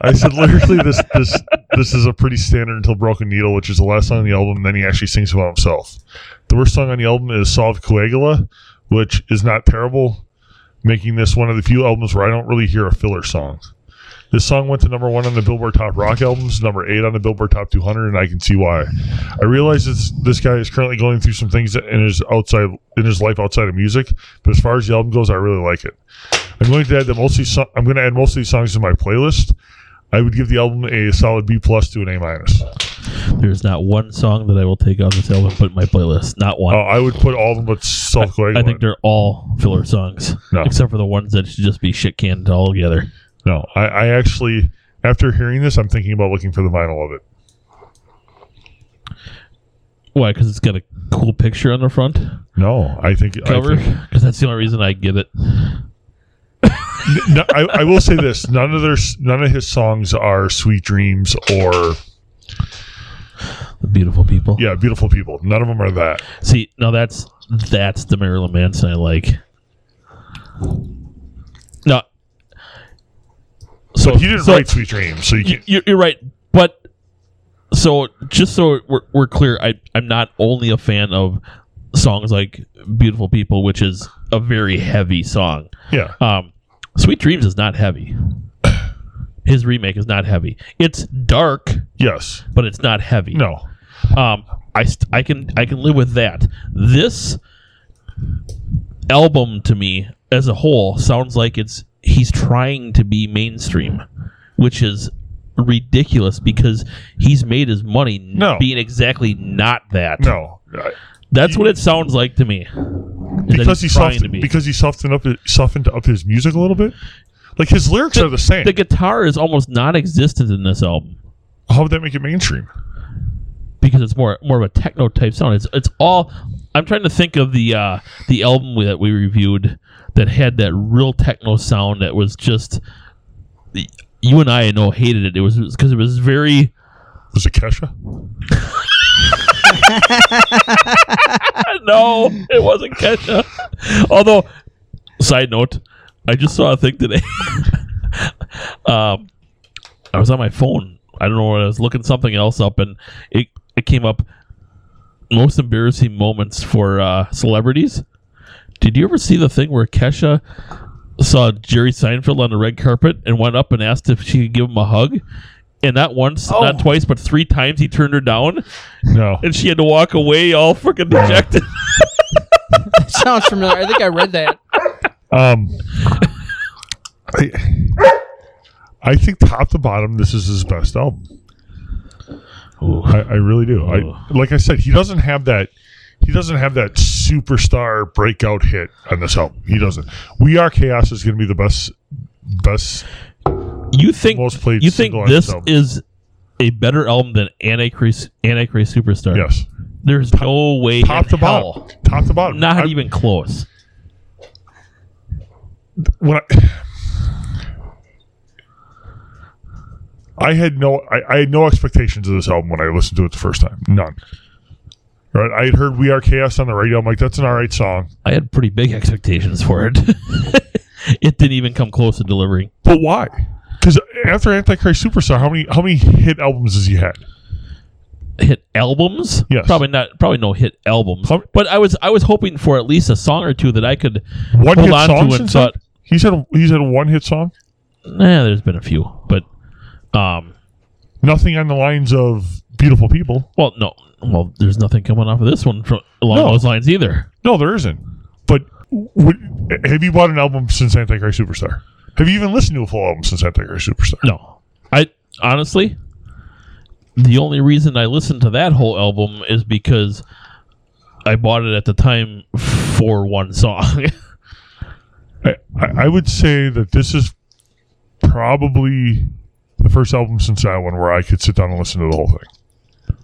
Speaker 2: I said lyrically, this this this is a pretty standard until Broken Needle, which is the last song on the album. And then he actually sings about himself. The worst song on the album is Solve Coagula, which is not terrible, making this one of the few albums where I don't really hear a filler song. This song went to number one on the Billboard Top Rock albums, number eight on the Billboard Top 200, and I can see why. I realize this this guy is currently going through some things in his outside in his life outside of music, but as far as the album goes, I really like it. I'm going to add that most of so- I'm going to add most of these songs to my playlist. I would give the album a solid B plus to an A minus.
Speaker 1: There's not one song that I will take off this album and put in my playlist. Not one.
Speaker 2: Uh, I would put all of them but self
Speaker 1: I think they're all filler songs,
Speaker 2: No.
Speaker 1: except for the ones that should just be shit canned all together.
Speaker 2: no. I, I actually after hearing this, I'm thinking about looking for the vinyl of it.
Speaker 1: Why? Because it's got a cool picture on the front
Speaker 2: No, I think
Speaker 1: cover. Because that's the only reason I get it.
Speaker 2: No, I, I will say this: none of their none of his songs are "Sweet Dreams" or
Speaker 1: The beautiful people.
Speaker 2: yeah, "Beautiful People." None of them are that.
Speaker 1: See, now that's that's the Marilyn Manson I like. No. So
Speaker 2: He didn't
Speaker 1: so
Speaker 2: write "Sweet Dreams," so you
Speaker 1: you- you're right, but so just so we're, we're clear, I I'm not only a fan of songs like "Beautiful People," which is a very heavy song.
Speaker 2: Yeah,
Speaker 1: Um, "Sweet Dreams" is not heavy. His remake is not heavy. It's dark,
Speaker 2: yes,
Speaker 1: but it's not heavy.
Speaker 2: no,
Speaker 1: Um, I st- I can I can live with that. This album to me as a whole sounds like it's he's trying to be mainstream, which is ridiculous because he's made his money
Speaker 2: No.
Speaker 1: being exactly not that.
Speaker 2: no. I-
Speaker 1: That's what it sounds like to me.
Speaker 2: because he softened
Speaker 1: to be.
Speaker 2: because he softened up his- softened up his music a little bit. Like his lyrics are the same.
Speaker 1: the guitar is almost non-existent in this album.
Speaker 2: How would that make it mainstream?
Speaker 1: because it's more more of a techno type sound. It's it's all. I'm trying to think of the uh, the album that we reviewed that had that real techno sound that was just. You and I, I know hated it. It was because it was very.
Speaker 2: Was it Kesha?
Speaker 1: no, it wasn't Kesha. Although, side note, I just saw a thing today. um, I was on my phone. I don't know what I was looking something else up, and it it came up. Most embarrassing moments for uh, celebrities. Did you ever see the thing where Kesha saw Jerry Seinfeld on the red carpet and went up and asked if she could give him a hug? And not once,
Speaker 3: Oh.
Speaker 1: not twice, but three times he turned her down,
Speaker 2: No.
Speaker 1: and she had to walk away all freaking dejected.
Speaker 4: Sounds familiar. I think I read that.
Speaker 2: Um, I, I think top to bottom, this is his best album. I, I really do. I like I said, he doesn't have that. He doesn't have that superstar breakout hit on this album. He doesn't. We Are Chaos is going to be the best, best.
Speaker 1: You think
Speaker 2: Most played
Speaker 1: you think this
Speaker 2: album.
Speaker 1: is a better album than Antichrist Antichrist Superstar?
Speaker 2: Yes,
Speaker 1: There's no way
Speaker 2: top to
Speaker 1: hell.
Speaker 2: bottom. Top to bottom.
Speaker 1: Not
Speaker 2: I-
Speaker 1: even close.
Speaker 2: when I, I had no I, I had no expectations of this album when I listened to it the first time. None. Right? I had heard We Are Chaos on the radio. I'm like, that's an alright song.
Speaker 1: I had pretty big expectations for it. it didn't even come close to delivering.
Speaker 2: But why? After Antichrist Superstar, how many how many hit albums has he had?
Speaker 1: Hit albums?
Speaker 2: Yes.
Speaker 1: Probably not. Probably no hit albums.
Speaker 2: How-
Speaker 1: But I was I was hoping for at least a song or two that I could
Speaker 2: One
Speaker 1: hold on to and thought.
Speaker 2: He's had a, he's had one hit song.
Speaker 1: nah, there's been a few, but um,
Speaker 2: Nothing on the lines of Beautiful People.
Speaker 1: well, no, well, there's nothing coming off of this one from, along
Speaker 2: No.
Speaker 1: those lines either.
Speaker 2: No, there isn't. But would, have you bought an album since Antichrist Superstar? Have you even listened to a full album since Antichrist Superstar?
Speaker 1: No, I honestly, the only reason I listened to that whole album is because I bought it at the time for one song.
Speaker 2: I, I I would say that this is probably the first album since that one where I could sit down and listen to the whole thing.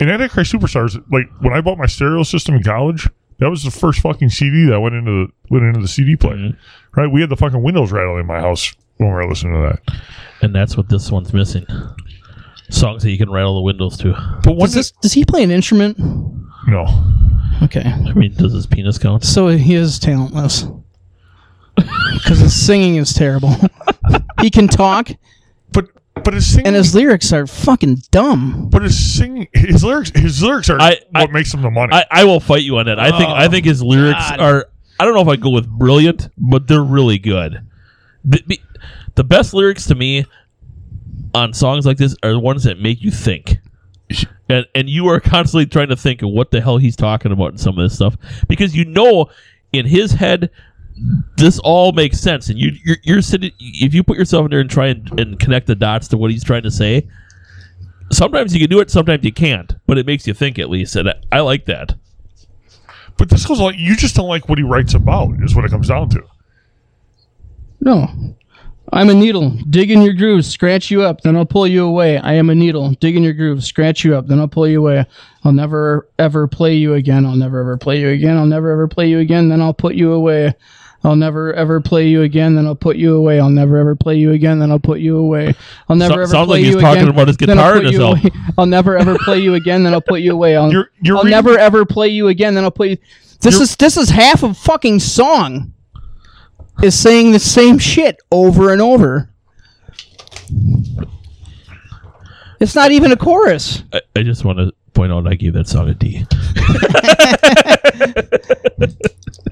Speaker 2: And Antichrist Superstars, like when I bought my stereo system in college, that was the first fucking CD that went into the went into the CD player.
Speaker 1: Mhm.
Speaker 2: Right? We had the fucking windows rattling in my house when we were listening to that.
Speaker 1: And that's what this one's missing. Songs that you can rattle the windows to.
Speaker 2: But
Speaker 4: Does this does he play an instrument?
Speaker 2: no,
Speaker 4: Okay.
Speaker 1: I mean, does his penis count?
Speaker 4: So he is talentless. Because his singing is terrible. he can talk,
Speaker 2: but but his singing,
Speaker 4: and his lyrics are fucking dumb.
Speaker 2: but his singing, his lyrics, his lyrics are
Speaker 1: I-
Speaker 2: what
Speaker 1: I-
Speaker 2: makes him the money.
Speaker 1: I, I will fight you on that. I think I oh, think his lyrics
Speaker 4: God.
Speaker 1: are. I don't know if I go with brilliant, but they're really good. The, the, the best lyrics to me on songs like this are the ones that make you think. And and you are constantly trying to think of what the hell he's talking about in some of this stuff because you know in his head this all makes sense and you you're, you're sitting if you put yourself in there and try and, and connect the dots to what he's trying to say sometimes you can do it sometimes you can't but it makes you think at least and I, I like that
Speaker 2: but this goes like you just don't like what he writes about. Is what it comes down to.
Speaker 4: No. I'm a needle. Dig in your grooves, scratch you up, then I'll pull you away. I am a needle. Dig in your grooves, scratch you up, then I'll pull you away. I'll never ever play you again. I'll never ever play you again. I'll never ever play you again, then I'll put you away. I'll never ever play you again, then I'll put you away. I'll never ever play you again, then I'll put you away. I'll never
Speaker 1: So-
Speaker 4: ever
Speaker 1: sounds
Speaker 4: play
Speaker 1: like he's
Speaker 4: you
Speaker 1: talking
Speaker 4: again.
Speaker 1: about his
Speaker 4: then I'll
Speaker 1: guitar
Speaker 4: put
Speaker 1: in his
Speaker 4: you away. I'll never ever play you again, then I'll put you away. I'll,
Speaker 2: You're- you're
Speaker 4: I'll
Speaker 2: reading-
Speaker 4: never ever play you again, then I'll put you. This is this is half a fucking song. Is saying the same shit over and over. It's not even a chorus.
Speaker 1: I, I just want to point out I gave that song a D.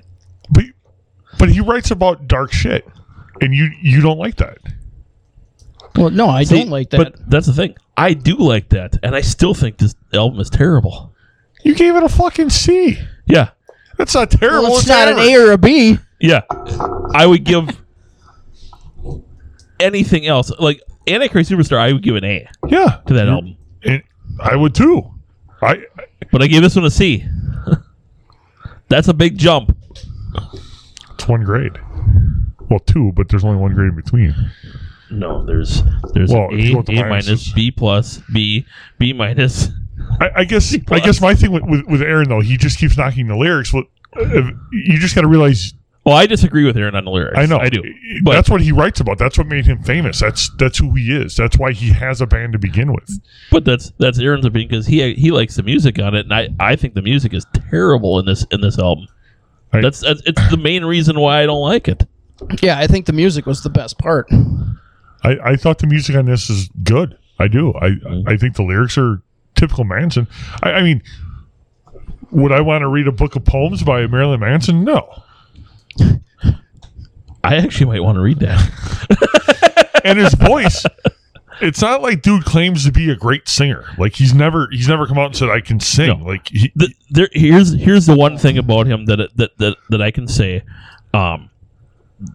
Speaker 2: But but he writes about dark shit, and you you don't like that.
Speaker 4: Well, no, I
Speaker 1: See,
Speaker 4: don't like that.
Speaker 1: But that's the thing. I do like that, and I still think this album is terrible.
Speaker 2: You gave it a fucking C.
Speaker 1: Yeah,
Speaker 2: That's not terrible.
Speaker 4: well, it's
Speaker 2: it's
Speaker 4: not an
Speaker 2: average.
Speaker 4: A or a B.
Speaker 1: yeah. I would give anything else like Antichrist Superstar. I would give an A
Speaker 2: Yeah,
Speaker 1: to that album,
Speaker 2: And I would too. I
Speaker 1: but I gave this one a C. that's a big jump.
Speaker 2: One grade. Well, two, but there's only one grade in between.
Speaker 1: No, there's there's
Speaker 2: Well,
Speaker 1: an
Speaker 2: if you
Speaker 1: A,
Speaker 2: go with the
Speaker 1: A minus. B plus, B, B minus.
Speaker 2: I, I guess I guess my thing with, with, with Aaron though, he just keeps knocking the lyrics. Well, you just got to realize.
Speaker 1: Well, I disagree with Aaron on the lyrics.
Speaker 2: I know
Speaker 1: I do. But
Speaker 2: that's what he writes about. That's what made him famous. That's that's who he is. That's why he has a band to begin with.
Speaker 1: But that's that's Aaron's opinion because he he likes the music on it, and I, I think the music is terrible in this in this album.
Speaker 2: I-
Speaker 1: That's, that's it's the main reason why I don't like it.
Speaker 4: Yeah, I think the music was the best part.
Speaker 2: I, I thought the music on this is good. I do. I mm-hmm. I think the lyrics are typical Manson. I, I mean, would I want to read a book of poems by Marilyn Manson? No.
Speaker 1: I actually might want to read that.
Speaker 2: And his voice, it's not like dude claims to be a great singer. Like he's never he's never come out and said I can sing.
Speaker 1: No.
Speaker 2: Like he,
Speaker 1: the, there, here's here's the one thing about him that that that, that I can say. Um,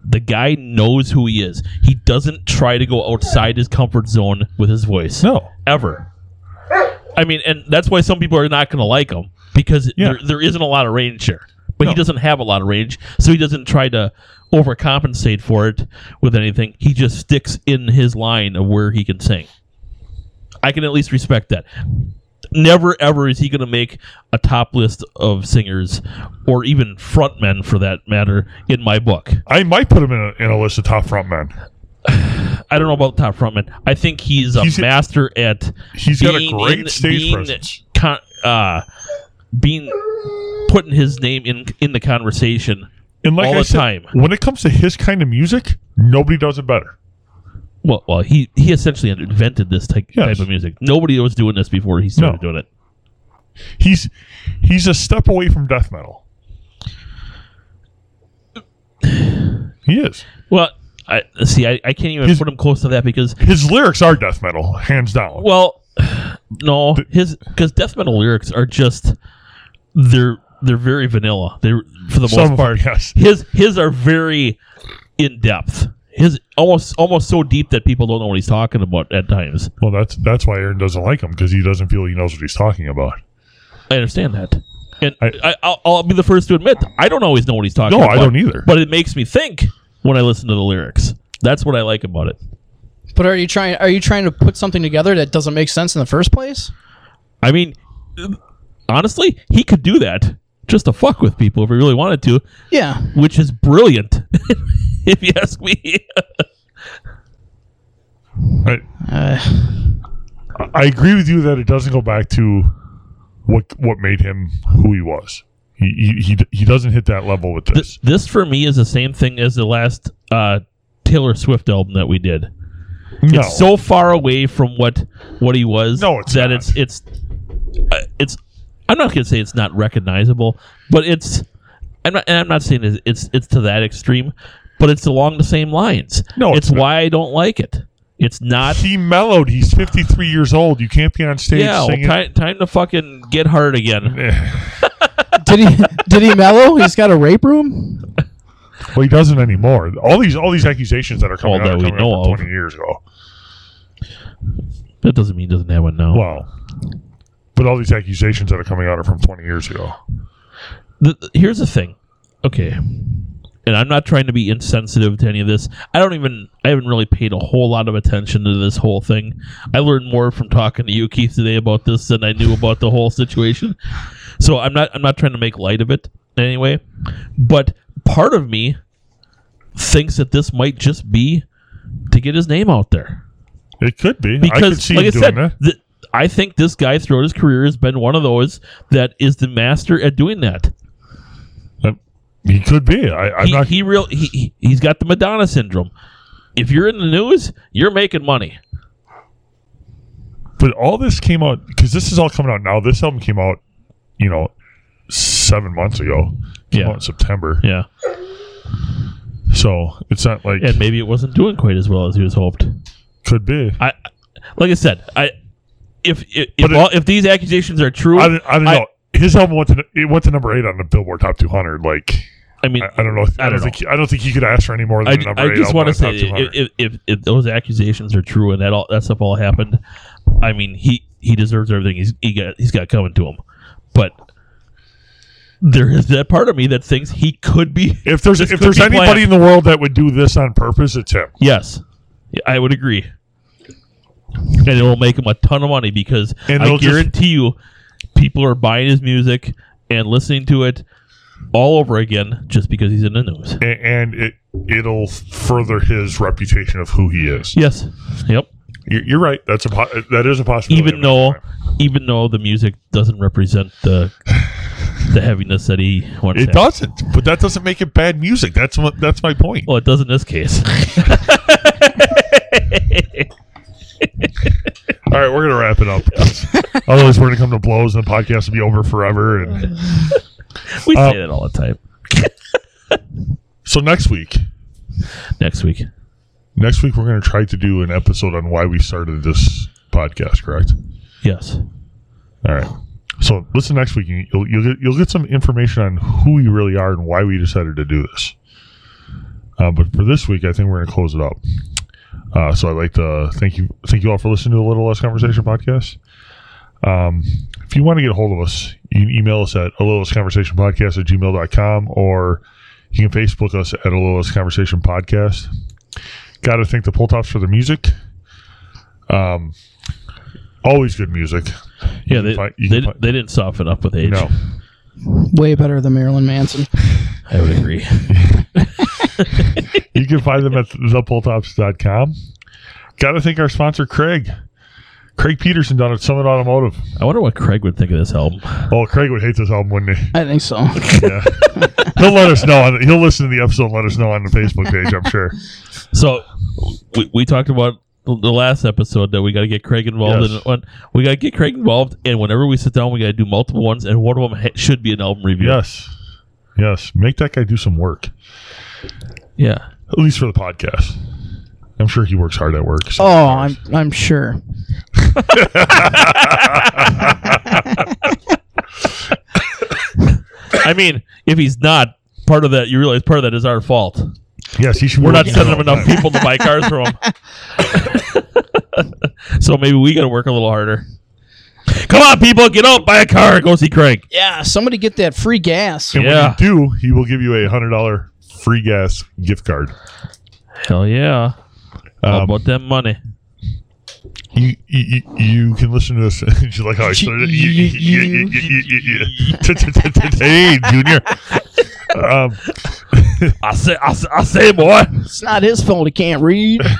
Speaker 1: the guy knows who he is. He doesn't try to go outside his comfort zone with his voice.
Speaker 2: no.
Speaker 1: ever. I mean, and that's why some people are not going to like him because
Speaker 2: Yeah.
Speaker 1: there, there isn't a lot of range there. But he doesn't have a lot of range, so he doesn't try to overcompensate for it with anything. He just sticks in his line of where he can sing. I can at least respect that. Never ever is he going to make a top list of singers or even frontmen for that matter in my book.
Speaker 2: I might put him in a, in a list of top frontmen.
Speaker 1: I don't know about top frontman. I think he's a
Speaker 2: He's a-
Speaker 1: master at
Speaker 2: He's got a great
Speaker 1: in-
Speaker 2: stage
Speaker 1: being
Speaker 2: presence.
Speaker 1: Con- uh, being putting his name in in the conversation.
Speaker 2: And like
Speaker 1: all
Speaker 2: I
Speaker 1: the
Speaker 2: said,
Speaker 1: time.
Speaker 2: when it comes to his kind of music, nobody does it better.
Speaker 1: Well, well, he he essentially invented this type,
Speaker 2: Yes.
Speaker 1: type of music. Nobody was doing this before he started
Speaker 2: No.
Speaker 1: doing it.
Speaker 2: He's he's a step away from death metal. He is.
Speaker 1: Well, I see. I, I can't even
Speaker 2: His-
Speaker 1: put him close to that because
Speaker 2: His lyrics are death metal, hands down.
Speaker 1: well, no, his because death metal lyrics are just they're they're very vanilla. They're for the
Speaker 2: Some
Speaker 1: most
Speaker 2: of them,
Speaker 1: part.
Speaker 2: yes.
Speaker 1: His his are very in depth. His almost almost so deep that people don't know what he's talking about at times.
Speaker 2: Well, that's that's why Aaron doesn't like him because he doesn't feel he knows what he's talking about.
Speaker 1: I understand that, and
Speaker 2: I-
Speaker 1: I, I'll, I'll be the first to admit I don't always know what he's talking
Speaker 2: No,
Speaker 1: about.
Speaker 2: I don't either.
Speaker 1: But it makes me think when I listen to the lyrics. That's what I like about it.
Speaker 4: But are you trying? Are you trying to put something together that doesn't make sense in the first place?
Speaker 1: I mean, honestly, he could do that just to fuck with people if we really wanted to,
Speaker 4: Yeah.
Speaker 1: which is brilliant, if you ask me.
Speaker 2: I,
Speaker 4: Uh,
Speaker 2: I agree with you that it doesn't go back to what what made him who he was. He he he, he doesn't hit that level with
Speaker 1: Th-
Speaker 2: this.
Speaker 1: this for me is the same thing as the last uh, Taylor Swift album that we did.
Speaker 2: no,
Speaker 1: It's so far away from what what he was
Speaker 2: No, it's
Speaker 1: that
Speaker 2: not.
Speaker 1: it's it's uh, it's. I'm not gonna say it's not recognizable, but it's. I'm not, and I'm not saying it's, it's it's to that extreme, but it's along the same lines.
Speaker 2: No,
Speaker 1: it's,
Speaker 2: it's not.
Speaker 1: why I don't like it. It's not.
Speaker 2: he mellowed. He's 53 years old. You can't be on stage
Speaker 1: Yeah, well,
Speaker 2: singing.
Speaker 1: time, time to fucking get hard again.
Speaker 4: Did he did he mellow? He's got a rape room?
Speaker 2: well, he doesn't anymore. All these all these accusations that are coming
Speaker 1: All
Speaker 2: out
Speaker 1: that
Speaker 2: are
Speaker 1: we
Speaker 2: coming
Speaker 1: know
Speaker 2: out
Speaker 1: of.
Speaker 2: 20 years ago.
Speaker 1: That doesn't mean he doesn't have one now.
Speaker 2: Well, but all these accusations that are coming out are from 20 years ago.
Speaker 1: the, the- here's the thing. Okay. And I'm not trying to be insensitive to any of this. I don't even I haven't really paid a whole lot of attention to this whole thing. I learned more from talking to you Keith today about this than I knew about the whole situation. So I'm not I'm not trying to make light of it anyway. But part of me thinks that this might just be to get his name out there
Speaker 2: It could be. I could
Speaker 1: because,
Speaker 2: see
Speaker 1: like I
Speaker 2: doing
Speaker 1: said,
Speaker 2: that.
Speaker 1: th- I think this guy throughout his career has been one of those that is the master at doing that.
Speaker 2: Uh, He could be. I, I'm
Speaker 1: he,
Speaker 2: not.
Speaker 1: he real he, he he's got the Madonna syndrome. If you're in the news, you're making money.
Speaker 2: But all this came out because this is all coming out now. This album came out, you know, seven months ago. Came
Speaker 1: Yeah.
Speaker 2: out in September.
Speaker 1: Yeah,
Speaker 2: So it's not like
Speaker 1: and maybe it wasn't doing quite as well as he was hoped.
Speaker 2: could be.
Speaker 1: I, like I said, I if if if,
Speaker 2: it-
Speaker 1: all, if these accusations are true,
Speaker 2: I
Speaker 1: I,
Speaker 2: don't, I don't
Speaker 1: I-
Speaker 2: know. His album went to it went to number eight on the Billboard Top 200. Like I
Speaker 1: mean,
Speaker 2: I, I don't know. If, I,
Speaker 1: I
Speaker 2: don't
Speaker 1: don't
Speaker 2: think he, I don't think he could ask for any more than
Speaker 1: I,
Speaker 2: number
Speaker 1: I
Speaker 2: eight.
Speaker 1: just want to say
Speaker 2: Top 200.
Speaker 1: if, if if those accusations are true and that all that stuff all happened, I mean he he deserves everything he's he got he's got coming to him, but. There is that part of me that thinks he could be.
Speaker 2: if there's if there's anybody
Speaker 1: planned.
Speaker 2: in the world that would do this on purpose, it's him.
Speaker 1: Yes, I would agree. And it will make him a ton of money because
Speaker 2: And
Speaker 1: I
Speaker 2: it'll just-
Speaker 1: guarantee you, people are buying his music and listening to it all over again just because he's in the news.
Speaker 2: And it it'll further his reputation of who he is.
Speaker 1: Yes. Yep.
Speaker 2: You're, you're right. That's a po- that is a possibility.
Speaker 1: Even though, even though the music doesn't represent the the heaviness that he wants.
Speaker 2: it doesn't, but that doesn't make it bad music. That's what that's my point.
Speaker 1: Well, it does in this case.
Speaker 2: All right, we're gonna wrap it up. Otherwise, we're gonna come to blows, and the podcast will be over forever. And
Speaker 1: we
Speaker 2: Uh,
Speaker 1: say that all the time.
Speaker 2: so next week,
Speaker 1: Next week.
Speaker 2: next week we're gonna try to do an episode on why we started this podcast. Correct?
Speaker 1: Yes.
Speaker 2: All right. So listen next week. You'll you'll get you'll get some information on who we really are and why we decided to do this. Uh, but for this week, I think we're gonna close it up. Uh, so I'd like to thank you thank you all for listening to the Little Less Conversation podcast. Um, if you want to get a hold of us, you can email us at a little less conversation podcast at gmail.com or you can Facebook us at a little less conversation podcast. Got to thank the Pull Tops for the music. Um, always good music. You
Speaker 1: Yeah, they,
Speaker 2: fi- you
Speaker 1: they,
Speaker 2: can fi-
Speaker 1: they didn't soften up with age.
Speaker 2: no.
Speaker 4: Way better than Marilyn Manson.
Speaker 1: I would agree.
Speaker 2: You can find them at thepulltops.com. Got to thank our sponsor, Craig. Craig Peterson down at Summit Automotive.
Speaker 1: I wonder what Craig would think of this album.
Speaker 2: Oh, Craig would hate this album, wouldn't he?
Speaker 4: I think so.
Speaker 2: Yeah. he'll let us know. On the, he'll listen to the episode and let us know on the Facebook page, I'm sure.
Speaker 1: So we, we talked about the the last episode that we got to get Craig involved
Speaker 2: Yes.
Speaker 1: in one. We got to get Craig involved, and whenever we sit down, we got to do multiple ones, and one of them ha- should be an album review.
Speaker 2: Yes. Yes. Make that guy do some work,
Speaker 1: Yeah.
Speaker 2: at least for the podcast. I'm sure he works hard at work. so-
Speaker 4: Oh, I'm I'm sure.
Speaker 1: I mean, if he's not part of that, you realize part of that is our fault.
Speaker 2: yes, he should.
Speaker 1: We're not sending him enough people to buy cars for him. so maybe we got to work a little harder. Come on, people, get out, buy a car, go see Craig.
Speaker 4: Yeah, somebody get that free gas.
Speaker 2: And
Speaker 1: Yeah.
Speaker 2: when you do, he will give you a hundred dollar free gas gift card.
Speaker 1: Hell yeah! All
Speaker 2: Um,
Speaker 1: about that money.
Speaker 2: you, you, you can listen to this. you like how I started? it? You- you- you- you- you- you- Hey, Junior. Um,
Speaker 1: I say, I say, I say, boy.
Speaker 4: It's not his fault he can't read.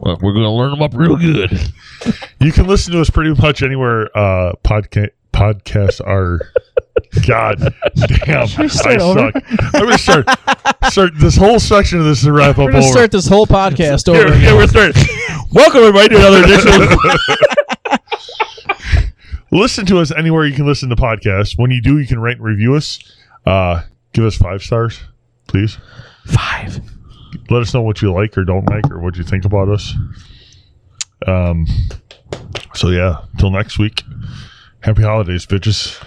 Speaker 1: Well, we're gonna learn them up real good.
Speaker 2: you can listen to us pretty much anywhere uh, podca- podcasts are. God damn, I
Speaker 4: start over?
Speaker 2: suck. I'm gonna start start this whole section of this to wrap
Speaker 4: We're
Speaker 2: up
Speaker 4: gonna
Speaker 2: over.
Speaker 4: start this whole podcast
Speaker 1: Here,
Speaker 4: over.
Speaker 1: here, we're starting. Welcome everybody to another edition.
Speaker 2: listen to us anywhere you can listen to podcasts. When you do, you can rate and review us. Uh, give us five stars, please.
Speaker 1: Five.
Speaker 2: Let us know what you like or don't like or what you think about us. Um. So yeah, till next week. Happy holidays, bitches.